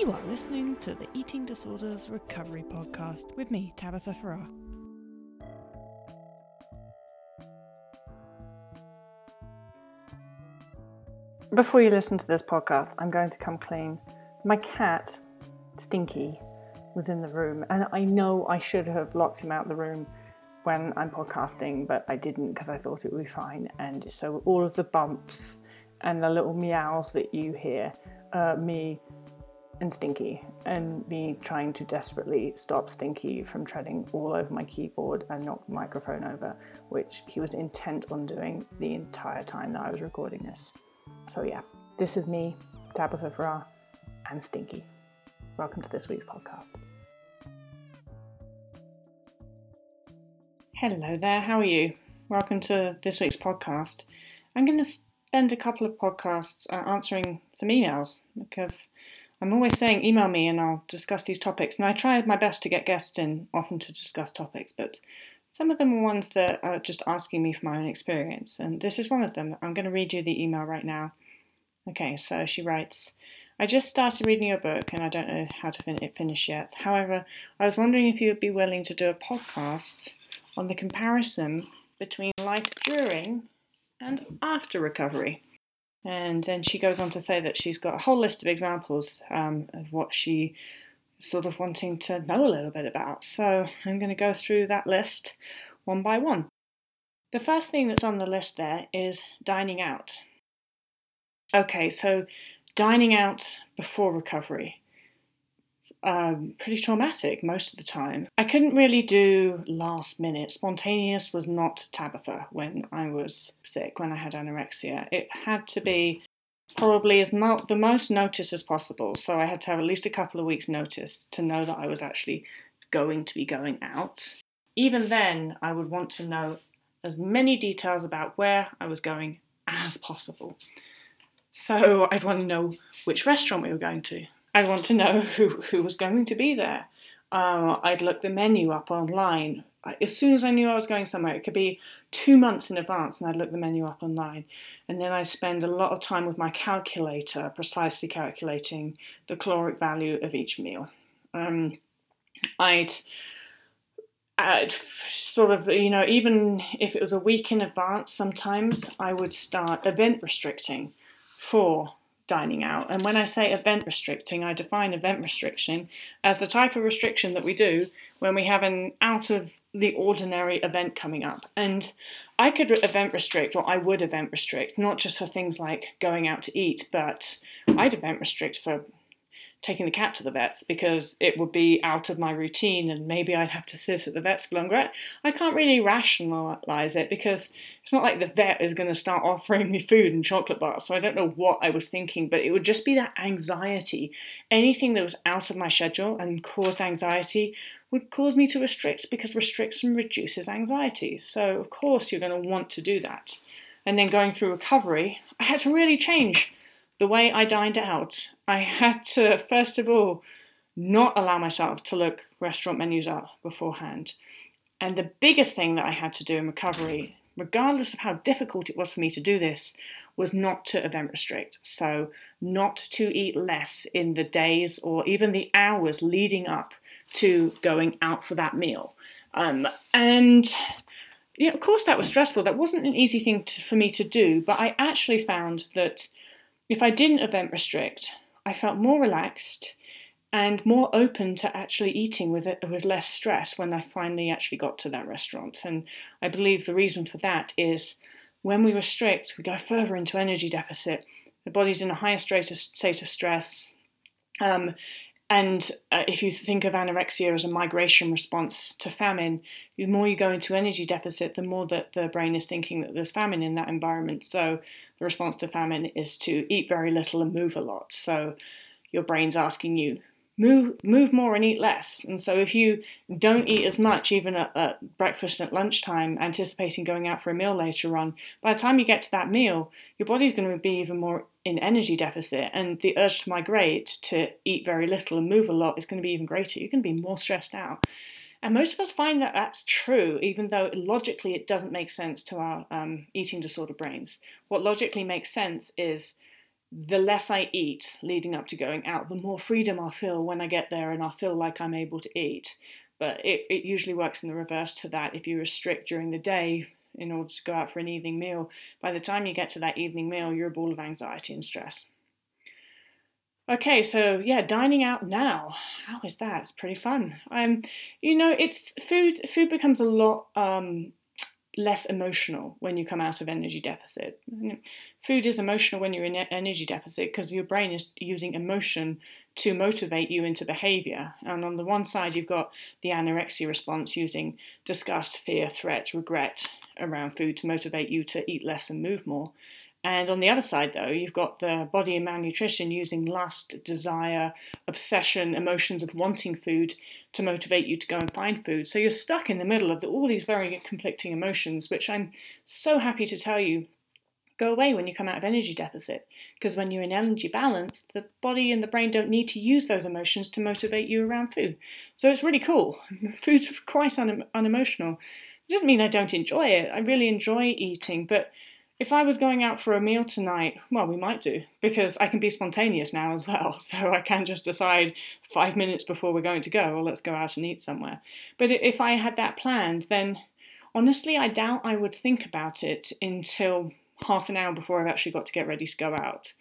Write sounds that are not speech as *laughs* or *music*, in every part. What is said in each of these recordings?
You are listening to the Eating Disorders Recovery Podcast with me, Tabitha Farrar. Before you listen to this podcast, I'm going to come clean. My cat, Stinky, was in the room, and I know I should have locked him out the room when I'm podcasting, but I didn't because I thought it would be fine. And so all of the bumps and the little meows that you hear, uh, me and Stinky, and me trying to desperately stop Stinky from treading all over my keyboard and knock the microphone over, which he was intent on doing the entire time that I was recording this. So, yeah, this is me, Tabitha Farrar, and Stinky. Welcome to this week's podcast. Hello there, how are you? Welcome to this week's podcast. I'm going to spend a couple of podcasts uh, answering some emails because I'm always saying email me and I'll discuss these topics. And I try my best to get guests in often to discuss topics, but some of them are ones that are just asking me for my own experience. And this is one of them. I'm going to read you the email right now. Okay, so she writes I just started reading your book and I don't know how to fin- finish yet. However, I was wondering if you would be willing to do a podcast on the comparison between life during and after recovery. And then she goes on to say that she's got a whole list of examples um, of what she sort of wanting to know a little bit about. So I'm going to go through that list one by one. The first thing that's on the list there is dining out. Okay, so dining out before recovery um, pretty traumatic most of the time. I couldn't really do last minute. Spontaneous was not Tabitha when I was sick, when I had anorexia. It had to be probably as mo- the most notice as possible. So I had to have at least a couple of weeks' notice to know that I was actually going to be going out. Even then, I would want to know as many details about where I was going as possible. So I'd want to know which restaurant we were going to, I want to know *laughs* who, who was going to be there. Uh, I'd look the menu up online. As soon as I knew I was going somewhere, it could be two months in advance, and I'd look the menu up online. And then I spend a lot of time with my calculator, precisely calculating the caloric value of each meal. Um, I'd, I'd sort of, you know, even if it was a week in advance, sometimes I would start event restricting for dining out. And when I say event restricting, I define event restriction as the type of restriction that we do when we have an out of the ordinary event coming up. And I could event restrict, or I would event restrict, not just for things like going out to eat, but I'd event restrict for taking the cat to the vets because it would be out of my routine and maybe I'd have to sit at the vets for longer. I can't really rationalize it because it's not like the vet is going to start offering me food and chocolate bars, so I don't know what I was thinking, but it would just be that anxiety. Anything that was out of my schedule and caused anxiety would cause me to restrict because restriction reduces anxiety. So, of course, you're going to want to do that. And then going through recovery, I had to really change the way I dined out, I had to, first of all, not allow myself to look restaurant menus up beforehand. And the biggest thing that I had to do in recovery, regardless of how difficult it was for me to do this, was not to event restrict. So, not to eat less in the days or even the hours leading up to going out for that meal. Um, and yeah, of course, that was stressful. That wasn't an easy thing to, for me to do, but I actually found that if I didn't event restrict, I felt more relaxed and more open to actually eating with it, with less stress when I finally actually got to that restaurant. And I believe the reason for that is when we restrict, we go further into energy deficit. The body's in a higher state of, state of stress. Um, and uh, if you think of anorexia as a migration response to famine, the more you go into energy deficit, the more that the brain is thinking that there's famine in that environment. So the response to famine is to eat very little and move a lot. So your brain's asking you, move move more and eat less. And so if you don't eat as much, even at, at, breakfast at lunchtime, anticipating going out for a meal later on, by the time you get to that meal, your body's going to be even more in energy deficit, and the urge to migrate to eat very little and move a lot is going to be even greater. You're going to be more stressed out. And most of us find that that's true, even though logically it doesn't make sense to our um, eating disorder brains. What logically makes sense is the less I eat leading up to going out, the more freedom I'll feel when I get there and I'll feel like I'm able to eat. But it, it usually works in the reverse to that. If you restrict during the day in order to go out for an evening meal, by the time you get to that evening meal, you're a ball of anxiety and stress. Okay, so yeah, dining out now. How is that? It's pretty fun. Um, you know, it's food. Food becomes a lot um, less emotional when you come out of energy deficit. Food is emotional when you're in energy deficit because your brain is using emotion to motivate you into behavior. And on the one side, you've got the anorexia response using disgust, fear, threat, regret around food to motivate you to eat less and move more. And on the other side, though, you've got the body and malnutrition using lust, desire, obsession, emotions of wanting food to motivate you to go and find food. So you're stuck in the middle of the, all these very conflicting emotions, which I'm so happy to tell you go away when you come out of energy deficit. Because when you're in energy balance, the body and the brain don't need to use those emotions to motivate you around food. So it's really cool. *laughs* Food's quite un- unemotional. It doesn't mean I don't enjoy it. I really enjoy eating, but if I was going out for a meal tonight, well, we might do, because I can be spontaneous now as well. *laughs* So I can just decide five minutes before we're going to go, well, let's go out and eat somewhere. But if I had that planned, then honestly, I doubt I would think about it until half an hour before I've actually got to get ready to go out.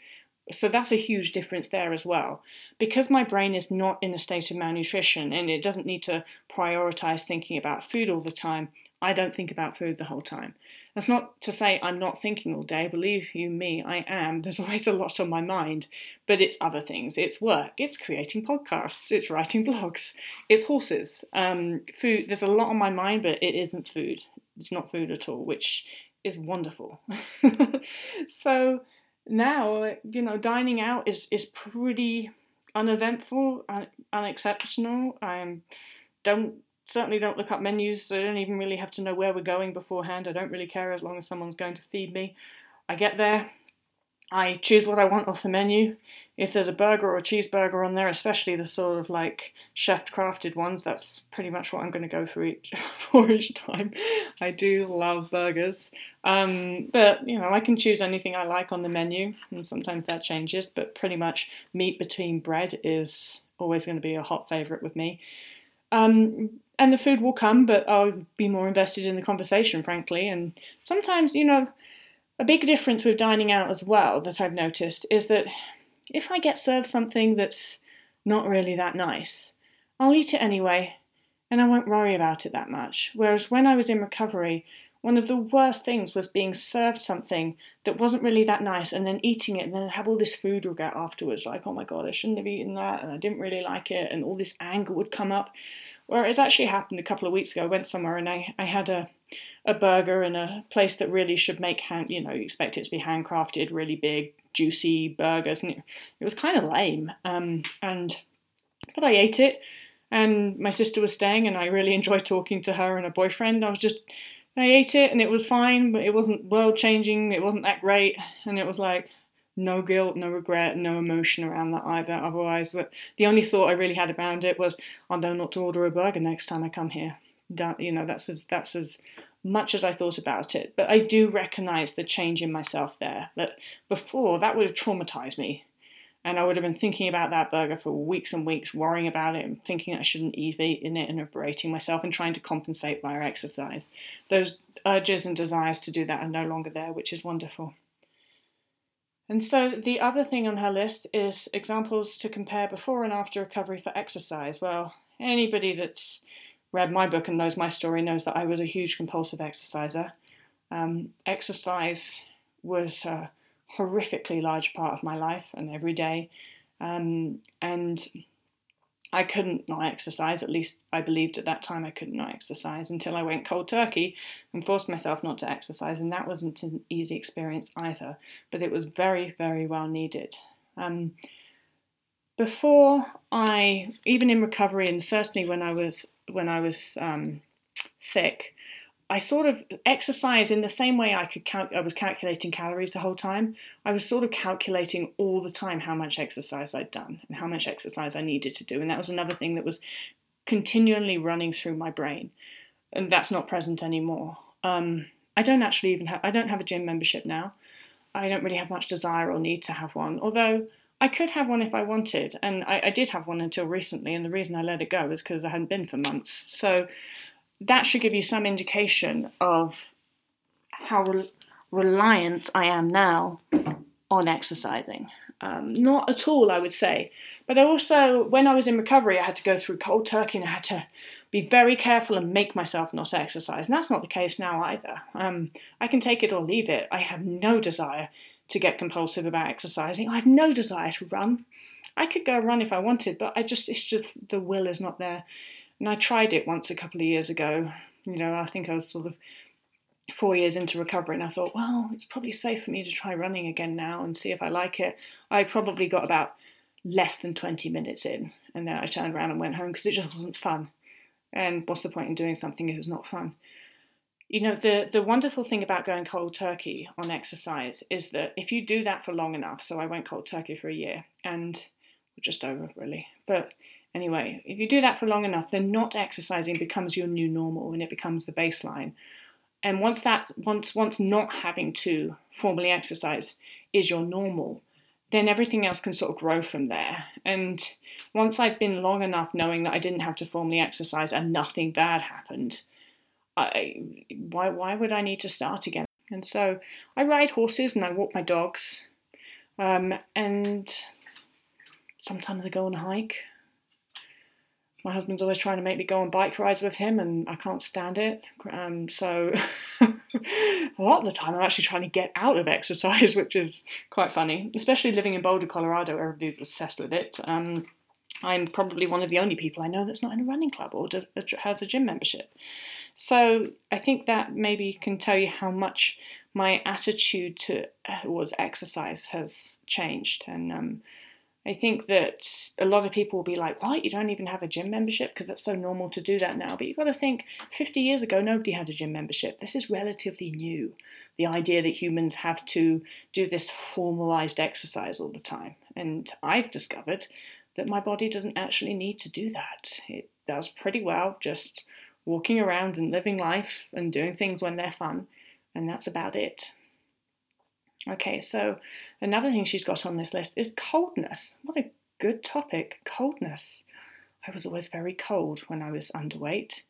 So that's a huge difference there as well. Because my brain is not in a state of malnutrition and it doesn't need to prioritize thinking about food all the time, I don't think about food the whole time. That's not to say I'm not thinking all day. Believe you me, I am. *laughs* There's always a lot on my mind, but it's other things. It's work. It's creating podcasts. It's writing *laughs* blogs. It's horses. Um, food. There's a lot on my mind, but it isn't food. It's not food at all, which is wonderful. *laughs* so now, you know, dining out is is pretty uneventful, un- unexceptional. I don't certainly don't look up menus. I don't even really have to know where we're going beforehand. I don't really care as long as someone's going to feed me. I get there, I choose what I want off the menu. If there's a burger or a cheeseburger on there, especially the sort of like chef crafted ones, that's pretty much what I'm going to go for each *laughs* for each time. I do love burgers, um, but you know I can choose anything I like on the menu, and sometimes that changes. But pretty much meat between bread is always going to be a hot favorite with me. Um, and the food will come, but I'll be more invested in the conversation, frankly. And sometimes, you know, a big difference with dining out as well that I've noticed is that if I get served something that's not really that nice, I'll eat it anyway and I won't worry about it that much. Whereas when I was in recovery, one of the worst things was being served something that wasn't really that nice and then eating it and then have all this food regret afterwards like, oh my god, I shouldn't have eaten that and I didn't really like it and all this anger would come up. Where it's actually happened a couple of weeks ago. I went somewhere and I, I had a a burger in a place that really should make hand you know you expect it to be handcrafted really big juicy burgers and it, it was kind of lame. Um, and but I ate it and my sister was staying and I really enjoyed talking to her and her boyfriend. I was just I ate it and it was fine but it wasn't world changing it wasn't that great. And it was like no guilt, no regret, no emotion around that either. Otherwise, but the only thought I really had around it was, I know not to order a burger next time I come here. That, you know, that's as that's as much as I thought about it. But I do recognise the change in myself there. That before that would have traumatized me, and I would have been thinking about that burger for weeks and weeks, worrying about it and thinking I shouldn't eat in it and berating myself and trying to compensate via exercise. Those urges and desires to do that are no longer there, which is wonderful. And so the other thing on her list is examples to compare before and after recovery for exercise. Well, anybody that's read my book and knows my story knows that I was a huge compulsive exerciser. Um, exercise was a horrifically large part of my life and every day. Um, and I couldn't not exercise, at least I believed at that time I could not not exercise until I went cold turkey and forced myself not to exercise, and that wasn't an easy experience either, but it was very, very well needed. Um, before I, even in recovery, and certainly when I was when I was um, sick, I sort of exercise in the same way I could count. I was calculating calories the whole time. I was sort of calculating all the time how much exercise I'd done and how much exercise I needed to do, and that was another thing that was continually running through my brain, and that's not present anymore. Um, I don't actually even have. I don't have a gym membership now. I don't really have much desire or need to have one. Although I could have one if I wanted, and I, I did have one until recently. And the reason I let it go is because I hadn't been for months. So that should give you some indication of how re- reliant I am now on exercising. Um, not at all, I would say. But I also, when I was in recovery, I had to go through cold turkey and I had to be very careful and make myself not exercise. And that's not the case now either. Um, I can take it or leave it. I have no desire to get compulsive about exercising. I have no desire to run. I could go run if I wanted, but I just, it's just the will is not there. And I tried it once a couple of years ago. You know, I think I was sort of four years into recovery and I thought, well, it's probably safe for me to try running again now and see if I like it. I probably got about less than 20 minutes in and then I turned around and went home because it just wasn't fun. And what's the point in doing something if it's not fun? You know, the, the wonderful thing about going cold turkey on exercise is that if you do that for long enough, so I went cold turkey for a year and just over really, but anyway, if you do that for long enough, then not exercising becomes your new normal and it becomes the baseline. And once that once once not having to formally exercise is your normal then everything else can sort of grow from there. And once i've been long enough knowing that i didn't have to formally exercise and nothing bad happened I, why, why would i need to start again? And so i ride horses and i walk my dogs um, and sometimes i go on a hike my husband's always trying to make me go on bike rides with him, and I can't stand it. Um, so *laughs* a lot of the time, I'm actually trying to get out of exercise, *laughs* which is quite funny. Especially living in Boulder, Colorado, everybody's obsessed with it. Um, I'm probably one of the only people I know that's not in a running club or does, has a gym membership. So I think that maybe can tell you how much my attitude to towards exercise has changed, and um, I think that a lot of people will be like, "What? You don't even have a gym membership?" Because that's so normal to do that now. But you've got to think, 50 years ago, nobody had a gym membership. This is relatively new. The idea that humans have to do this formalized exercise all the time. And I've discovered that my body doesn't actually need to do that. It does pretty well just walking around and living life and doing things when they're fun. And that's about it. Okay, so another thing she's got on this list is coldness. What a good topic, coldness. I was always very cold when I was underweight.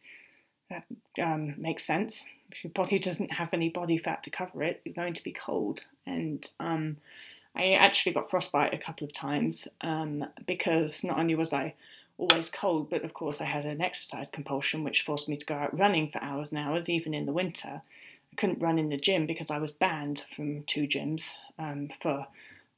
That um, makes sense. If your body doesn't have any body fat to cover it, you're going to be cold. And um, I actually got frostbite a couple of times um, because not only was I always cold, but of course I had an exercise compulsion which forced me to go out running for hours and hours, even in the winter couldn't run in the gym because I was banned from two gyms um, for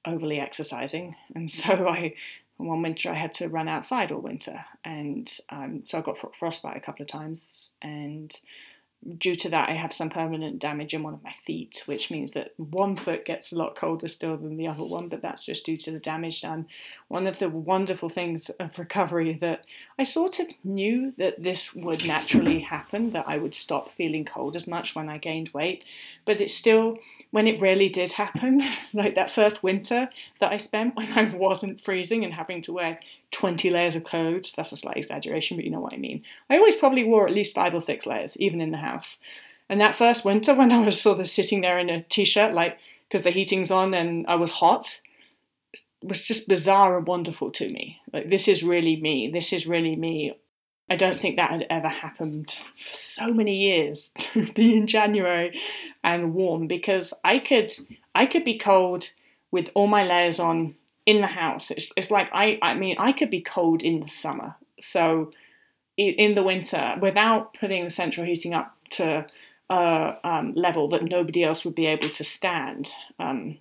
overly exercising, and *laughs* so I one winter I had to run outside all winter, and um, so I got frostbite a couple of times, and due to that, I have some permanent damage in one of my feet, which means that one foot gets a lot colder still than the other one, but that's just due to the damage done. One of the wonderful things of recovery that I sort of knew that this would naturally happen, that I would stop feeling cold as much when I gained weight, but it still, when it really did happen, *laughs* like that first winter that I spent when I wasn't freezing and having to wear 20 layers of clothes. That's a slight exaggeration, but you know what I mean. I always probably wore at least five or six layers, even in the house. And that first winter, *laughs* when I was sort of sitting there in a t shirt, like because the heating's on and I was hot, was just bizarre and wonderful to me. Like, this is really me. This is really me. I don't think that had ever happened for so many years to be in January and warm because I could I could be cold with all my layers on in the house. It's, it's like I, I mean, I could be cold in the summer. So in the winter, without putting the central heating up to a um, level that nobody else would be able to stand, um,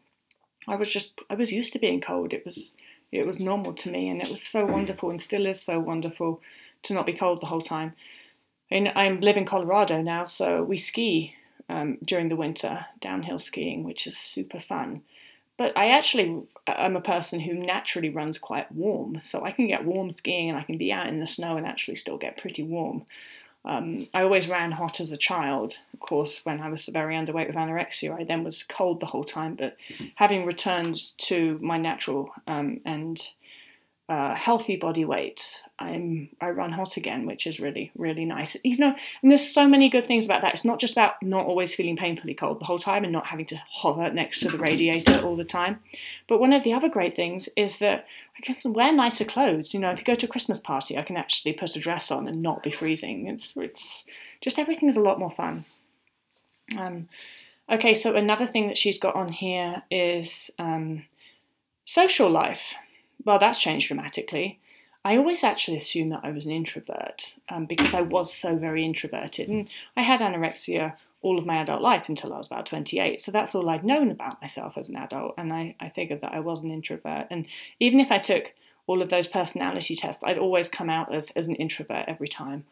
I was just I was used to being cold. It was it was normal to me, and it was so wonderful, and still is so wonderful to not be cold the whole time. And I live in Colorado now, so we ski um, during the winter, downhill skiing, which is super fun. But I actually am a person who naturally runs quite warm, so I can get warm skiing and I can be out in the snow and actually still get pretty warm. Um, I always ran hot as a child. Of course, when I was very underweight with anorexia, I then was cold the whole time. But having returned to my natural um, and uh, healthy body weight. I'm I run hot again, which is really really nice. You know, and there's so many good things about that. It's not just about not always feeling painfully cold the whole time and not having to hover next to the radiator all the time. But one of the other great things is that I can wear nicer clothes. You know, if you go to a Christmas party, I can actually put a dress on and not be freezing. It's it's just everything is a lot more fun. Um, okay, so another thing that she's got on here is um, social life well, that's changed dramatically. I always actually assumed that I was an introvert um, because I was so very introverted. And I had anorexia all of my adult life until I was about 28. So that's all I'd known about myself as an adult. And I, I figured that I was an introvert. And even if I took all of those personality tests, I'd always come out as, as an introvert every time.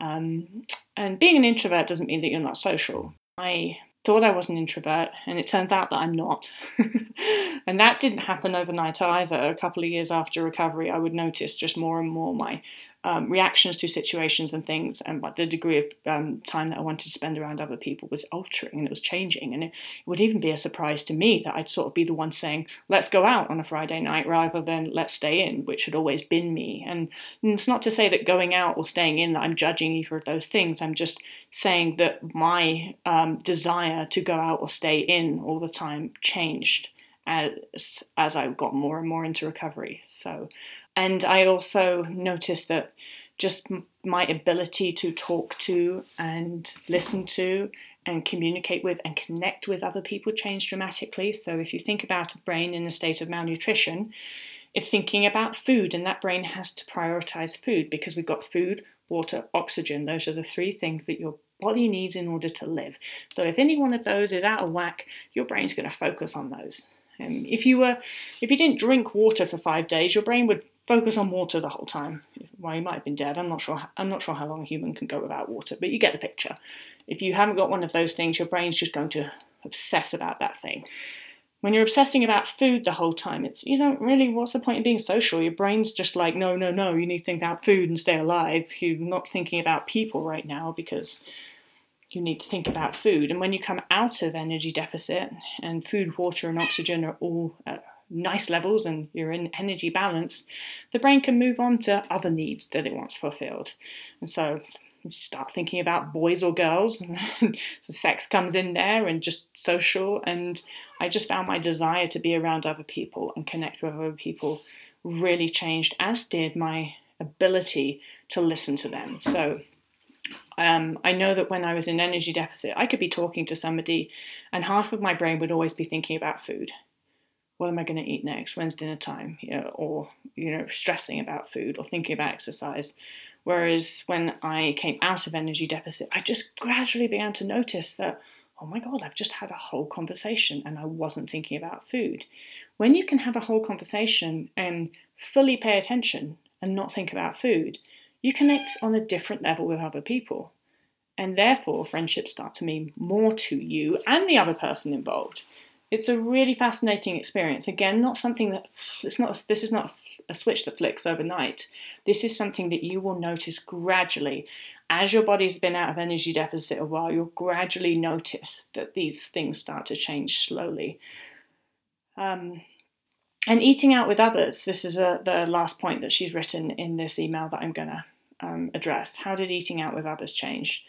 Um, and being an introvert doesn't mean that you're not social. I thought I was an introvert, and it turns out that I'm not. *laughs* and that didn't happen overnight either. A couple of years after recovery, I would notice just more and more my um, reactions to situations and things, and the degree of um, time that I wanted to spend around other people was altering and it was changing. And it, it, would even be a surprise to me that I'd sort of be the one saying, let's go out on a Friday night rather than let's stay in, which had always been me. And, it's not to say that going out or staying in that I'm judging either of those things. I'm just saying that my um, desire to go out or stay in all the time changed as as I got more and more into recovery. So and I also noticed that just my ability to talk to and listen to and communicate with and connect with other people changed dramatically. So if you think about a brain in a state of malnutrition, it's thinking about food, and that brain has to prioritize food because we've got food, water, oxygen. Those are the three things that your body needs in order to live. So if any one of those is out of whack, your brain's going to focus on those. And if you were, if you didn't drink water for five days, your brain would focus on water the whole time. Well, you might have been dead. I'm not sure. I'm not sure how long a human can go without water, but you get the picture. If you haven't got one of those things, your brain's just going to obsess about that thing. When you're obsessing about food the whole time, it's you don't really. What's the point of being social? Your brain's just like, no, no, no. You need to think about food and stay alive. You're not thinking about people right now because you need to think about food. And when you come out of energy deficit and food, water, and oxygen are all at nice levels and you're in energy balance, the brain can move on to other needs that it wants fulfilled. And so start thinking about boys or girls, *laughs* so sex comes in there and just social. And I just found my desire to be around other people and connect with other people really changed, as did my ability to listen to them. So um, I know that when I was in energy deficit, I could be talking to somebody, and half of my brain would always be thinking about food what am I going to eat next? When's dinner time? You know, or you know, stressing about food or thinking about exercise. Whereas when I came out of energy deficit, I just gradually began to notice that, oh my God, I've just had a whole conversation and I wasn't thinking about food. When you can have a whole conversation and fully pay attention and not think about food, you connect on a different level with other people. And therefore, friendships start to mean more to you and the other person involved it's a really fascinating experience. Again, not something that it's not. This is not a switch that flicks overnight. This is something that you will notice gradually as your body's been out of energy deficit a while. You'll gradually notice that these things start to change slowly. Um, and eating out with others. This is a, the last point that she's written in this email that I'm going to um, address. How did eating out with others change?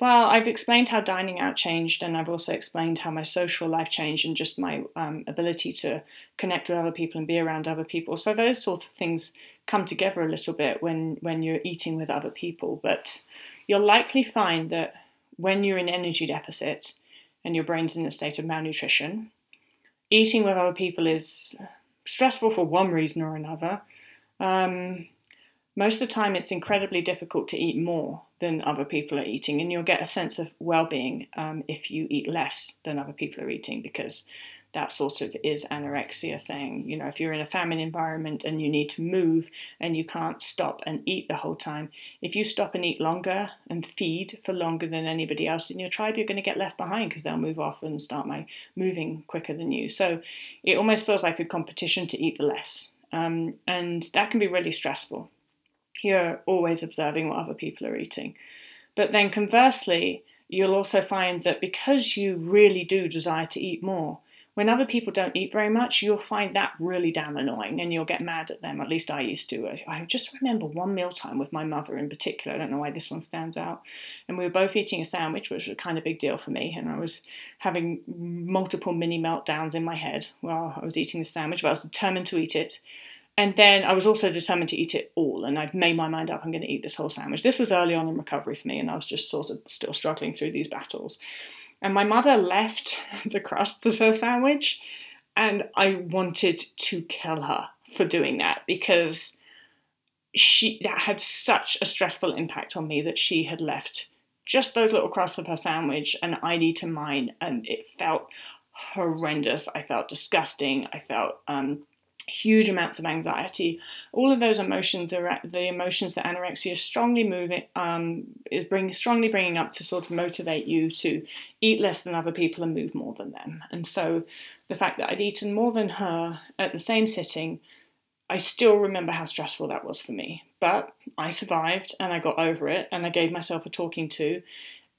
Well, I've explained how dining out changed, and I've also explained how my social life changed and just my um, ability to connect with other people and be around other people. So those sort of things come together a little bit when when you're eating with other people. But you'll likely find that when you're in energy deficit and your brain's in a state of malnutrition, eating with other people is stressful for one reason or another. Um, most of the time it's incredibly difficult to eat more than other people are eating, and you'll get a sense of well being um, if you eat less than other people are eating because that sort of is anorexia saying, you know, if you're in a famine environment and you need to move and you can't stop and eat the whole time, if you stop and eat longer and feed for longer than anybody else in your tribe, you're going to get left behind because they'll move off and start my moving quicker than you. So it almost feels like a competition to eat the less. Um, and that can be really stressful you're always observing what other people are eating. But then conversely, you'll also find that because you really do desire to eat more, when other people don't eat very much, you'll find that really damn annoying and you'll get mad at them. At least I used to. I just remember one mealtime with my mother in particular. I don't know why this one stands out. And we were both eating a sandwich, which was a kind of big deal for me. And I was having multiple mini meltdowns in my head while I was eating the sandwich, but I was determined to eat it. And then I was also determined to eat it all, and I'd made my mind up I'm going to eat this whole sandwich. This was early on in recovery for me, and I was just sort of still struggling through these battles. And my mother left *laughs* the crusts of her sandwich, and I wanted to kill her for doing that because she that had such a stressful impact on me that she had left just those little crusts of her sandwich and I'd eaten mine, and it felt horrendous. I felt disgusting. I felt um, huge amounts of anxiety. All of those emotions are the emotions that anorexia is strongly moving um, is bring strongly bringing up to sort of motivate you to eat less than other people and move more than them. And so the fact that I'd eaten more than her at the same sitting, I still remember how stressful that was for me. But I survived and I got over it and I gave myself a talking to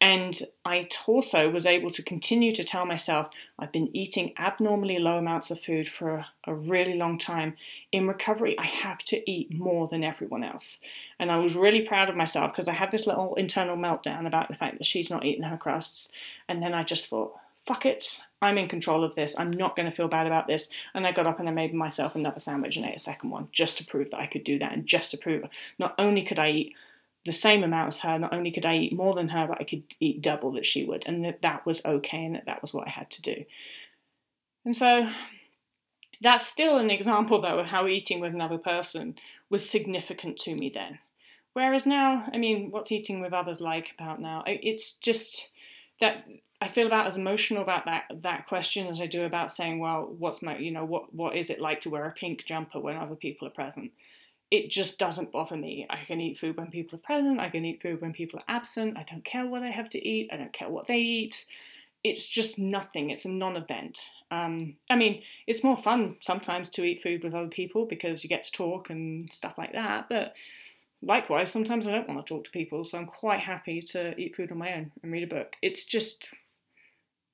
and I also was able to continue to tell myself I've been eating abnormally low amounts of food for a, a, really long time. In recovery, I have to eat more than everyone else. And I was really proud of myself because I had this little internal meltdown about the fact that she's not eating her crusts. And then I just thought, fuck it, I'm in control of this. I'm not going to feel bad about this. And I got up and I made myself another sandwich and ate a second one just to prove that I could do that and just to prove not only could I eat the same amount as her. Not only could I eat more than her, but I could eat double that she would, and that that was okay, and that that was what I had to do. And so that's still an example, though, of how eating with another person was significant to me then. Whereas now, I mean, what's eating with others like about now? It's just that I feel about as emotional about that that question as I do about saying, well, what's my, you know, what what is it like to wear a pink jumper when other people are present? It just doesn't bother me. I can eat food when people are present, I can eat food when people are absent. I don't care what I have to eat, I don't care what they eat. It's just nothing, it's a non event. Um, I mean, it's more fun sometimes to eat food with other people because you get to talk and stuff like that, but likewise, sometimes I don't want to talk to people, so I'm quite happy to eat food on my own and read a book. It's just,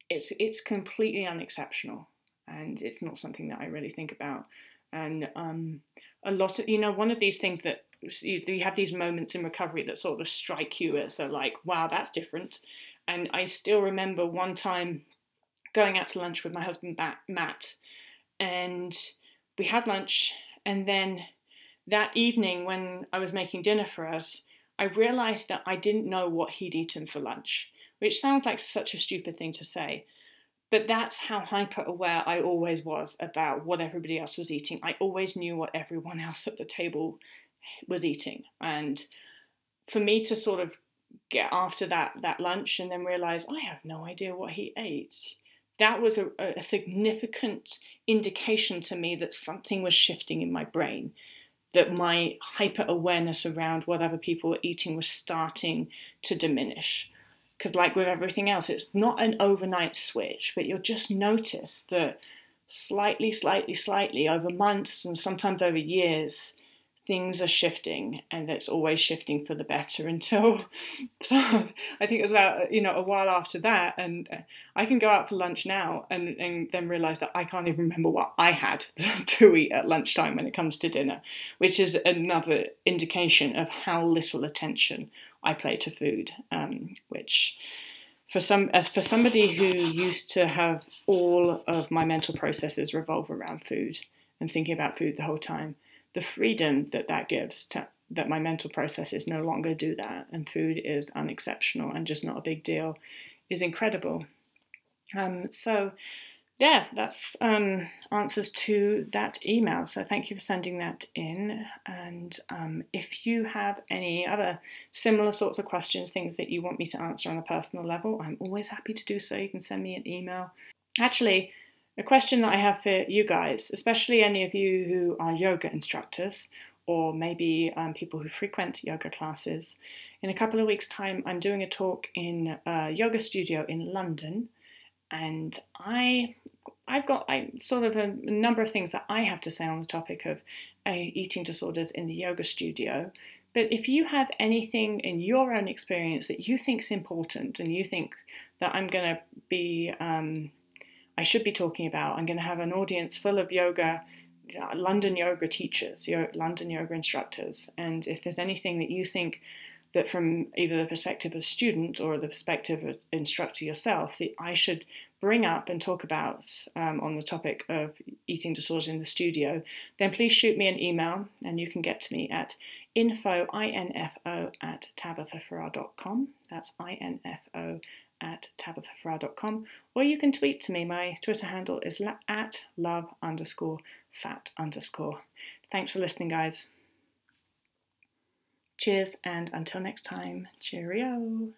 it's, it's completely unexceptional and it's not something that I really think about. And um, a lot of you know one of these things that you, have these moments in recovery that sort of strike you as a like wow that's different. And i still remember one time going out to lunch with my husband matt and we had lunch and then that evening when i was making dinner for us i realized that i didn't know what he'd eaten for lunch which sounds like such a stupid thing to say but that's how hyper aware I always was about what everybody else was eating. I always knew what everyone *laughs* else at the table was eating. And for me to sort of get after that that lunch and then realize I have no idea what he ate. That was a, a significant indication to me that something was shifting in my brain, that my hyper awareness around what other people were eating was starting to diminish because like with everything else it's not an overnight switch but you'll just notice that slightly slightly slightly over months and sometimes over years things are shifting and it's always shifting for the better until *laughs* so i think it was about you know a while after that and uh, i can go out for lunch now and, and then realize that i can't even remember what i had *laughs* to eat at lunchtime when it comes to dinner which is another indication of how little attention I play to food, um, which for some as for somebody who used to have all of my mental processes revolve around food and thinking about food the whole time, the freedom that that gives to that my mental processes no longer do that and food is unexceptional and just not a big deal is incredible. Um, so yeah, that's um, answers to that email. So thank you for sending that in. And um, if you have any other similar sorts of questions, things that you want me to answer on a personal level, I'm always happy to do so. You can send me an email. Actually, a question that I have for you guys, especially any of you who are yoga instructors or maybe um, people who frequent yoga classes, in a couple of weeks' time, I'm doing a talk in a yoga studio in London and I I've got I, sort of a, number of things that I have to say on the topic of uh, eating disorders in the yoga studio. But if you have anything in your own experience that you think is important and you think that I'm going to be um, I should be talking about. I'm going to have an audience full of yoga, uh, London yoga teachers, London yoga instructors. And if there's anything that you think that from either the perspective of student or the perspective of instructor yourself, that I should bring up and talk about um, on the topic of eating disorders in the studio, then please shoot me an email and you can get to me at info, info at tabithafarrar.com. That's info at tabithafarrar.com. Or you can tweet to me. My Twitter handle is at love underscore fat underscore. Thanks for listening, guys. Cheers, and until next time, cheerio.